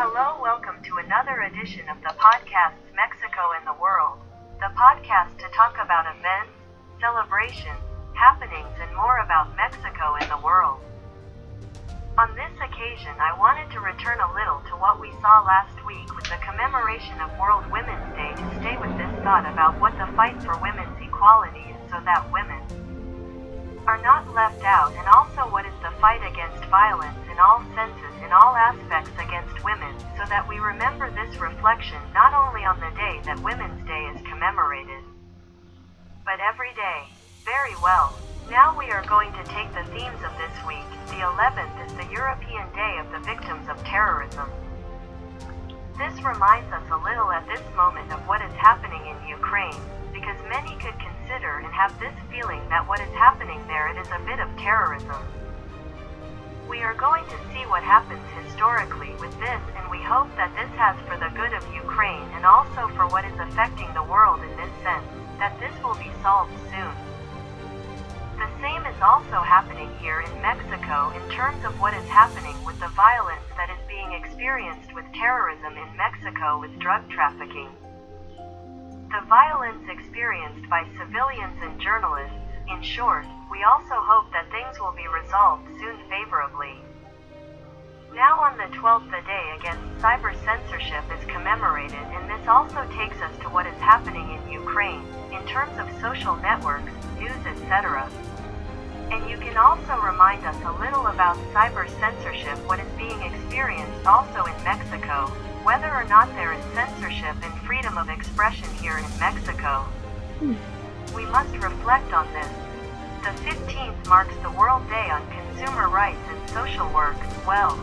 Hello, welcome to another edition of the podcast Mexico and the World. The podcast to talk about events, celebrations, happenings, and more about Mexico and the world. On this occasion, I wanted to return a little to what we saw last week with the commemoration of World Women's Day to stay with this thought about what the fight for women's equality is so that women are not left out and also what is the fight against violence in all senses in all aspects against women so that we remember this reflection not only on the day that Women's Day is commemorated but every day. Very well. Now we are going to take the themes of this week. The 11th is the European Day of the Victims of Terrorism. This reminds us a little at this moment of what is happening in Ukraine, because many have this feeling that what is happening there it is a bit of terrorism. We are going to see what happens historically with this and we hope that this has for the good of Ukraine and also for what is affecting the world in this sense, that this will be solved soon. The same is also happening here in Mexico in terms of what is happening with the violence that is being experienced with terrorism in Mexico with drug trafficking. The violence experienced by civilians and journalists, in short, we also hope that things will be resolved soon favorably. Now on the 12th, the day against cyber censorship is commemorated, and this also takes us to what is happening in Ukraine, in terms of social networks, news, etc. And you can also remind us a little about cyber censorship, what is being experienced also in Mexico, whether or not there is censorship and freedom of expression here in Mexico. We must reflect on this. The 15th marks the World Day on Consumer Rights and Social Work. Well,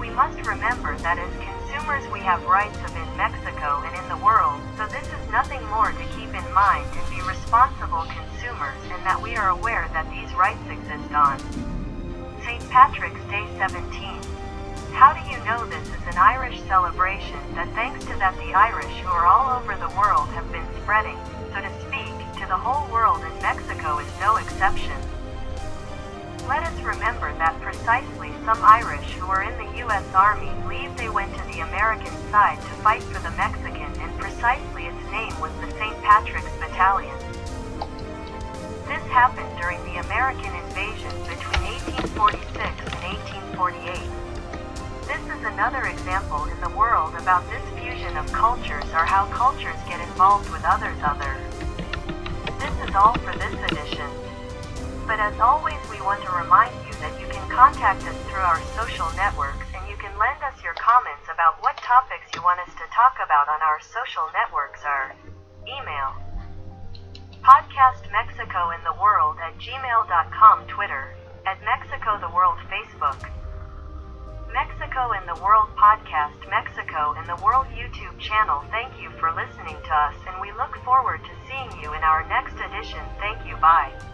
we must remember that as consumers we have rights of in Mexico and in the world, so this is nothing more to keep in mind and be responsible consumers and that we are aware that these rights exist on St. Patrick's Day 17. How do you know this is an Irish celebration that thanks to that the Irish who are all over the world have been spreading, so to speak, to the whole world and Mexico is no exception. Let us remember that precisely some Irish who were in the U.S. Army believe they went to the American side to fight for the Mexican and precisely its name was the St. Patrick's Battalion. This happened during the American invasion between 1846 and 1848. This is another example in the world about this fusion of cultures or how cultures get involved with others other. This is all for this edition. But as always we want to remind you that you can contact us through our social networks and you can lend us your comments about what topics you want us to talk about on our social networks are email podcast mexico in the world at gmail.com twitter at mexico the world facebook Mexico and the World podcast, Mexico and the World YouTube channel. Thank you for listening to us, and we look forward to seeing you in our next edition. Thank you. Bye.